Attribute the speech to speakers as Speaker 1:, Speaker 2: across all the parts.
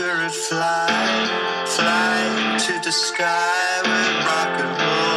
Speaker 1: spirit fly, fly to the sky with rock and roll.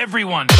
Speaker 2: Everyone.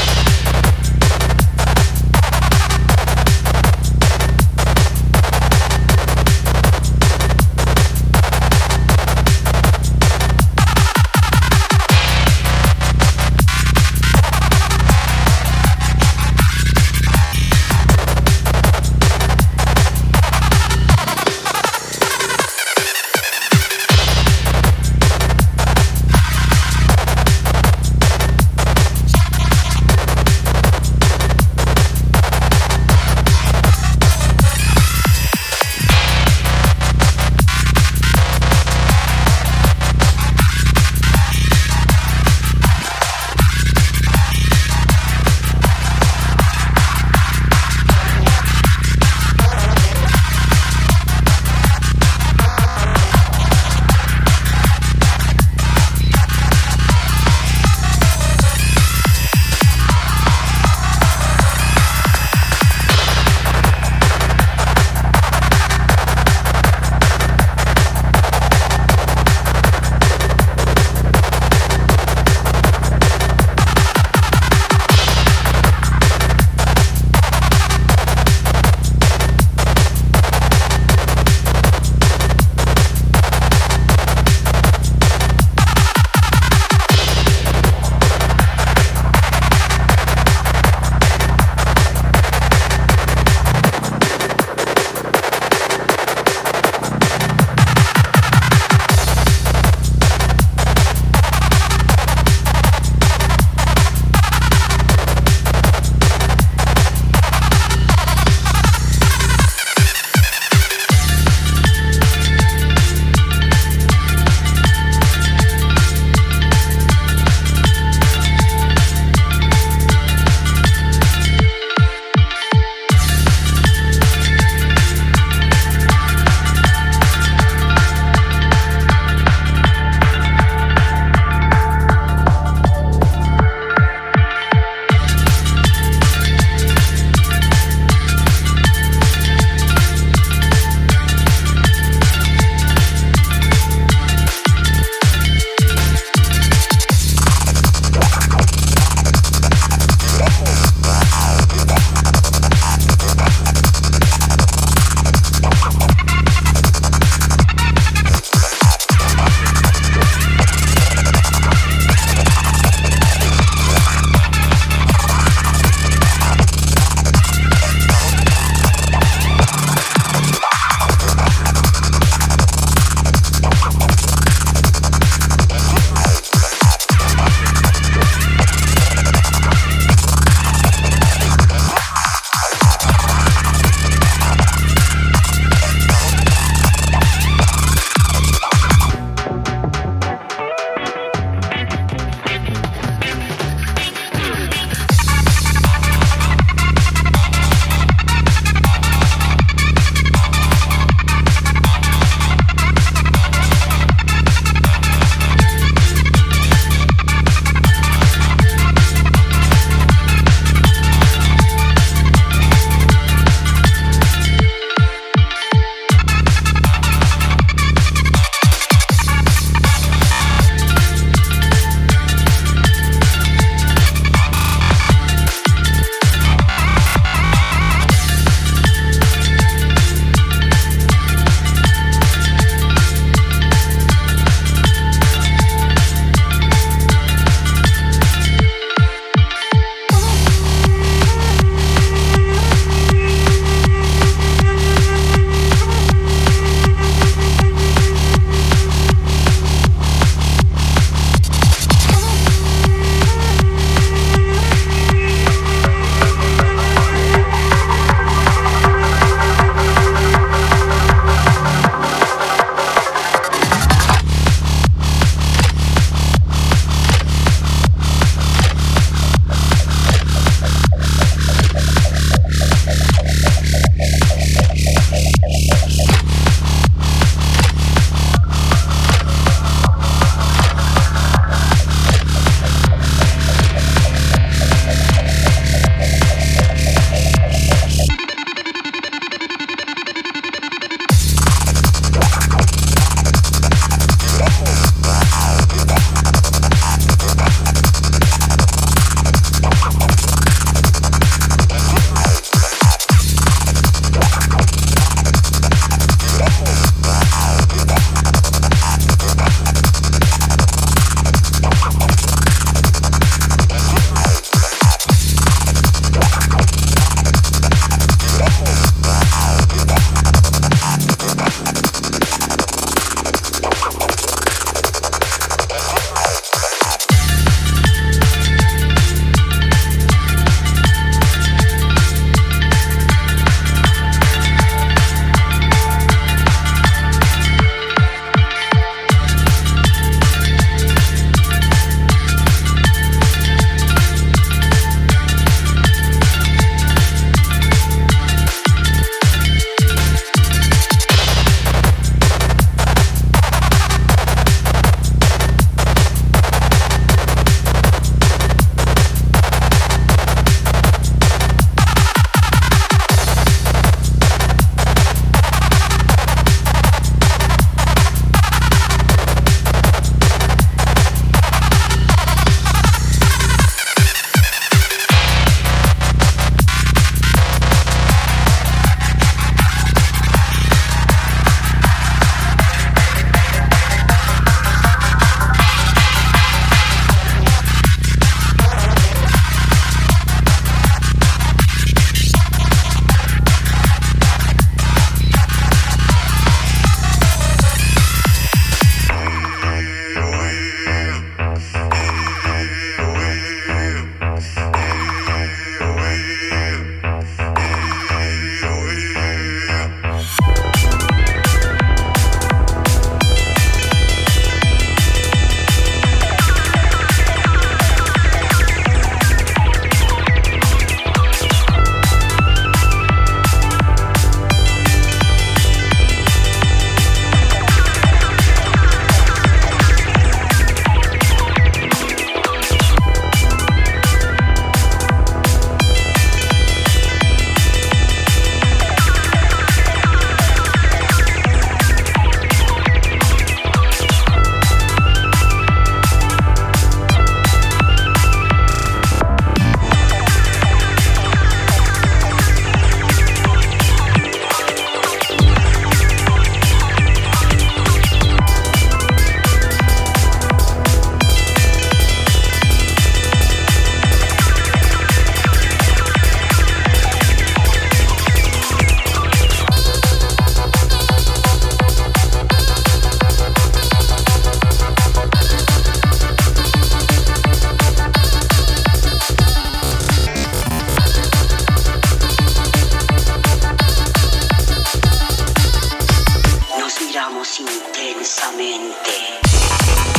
Speaker 3: intensamente.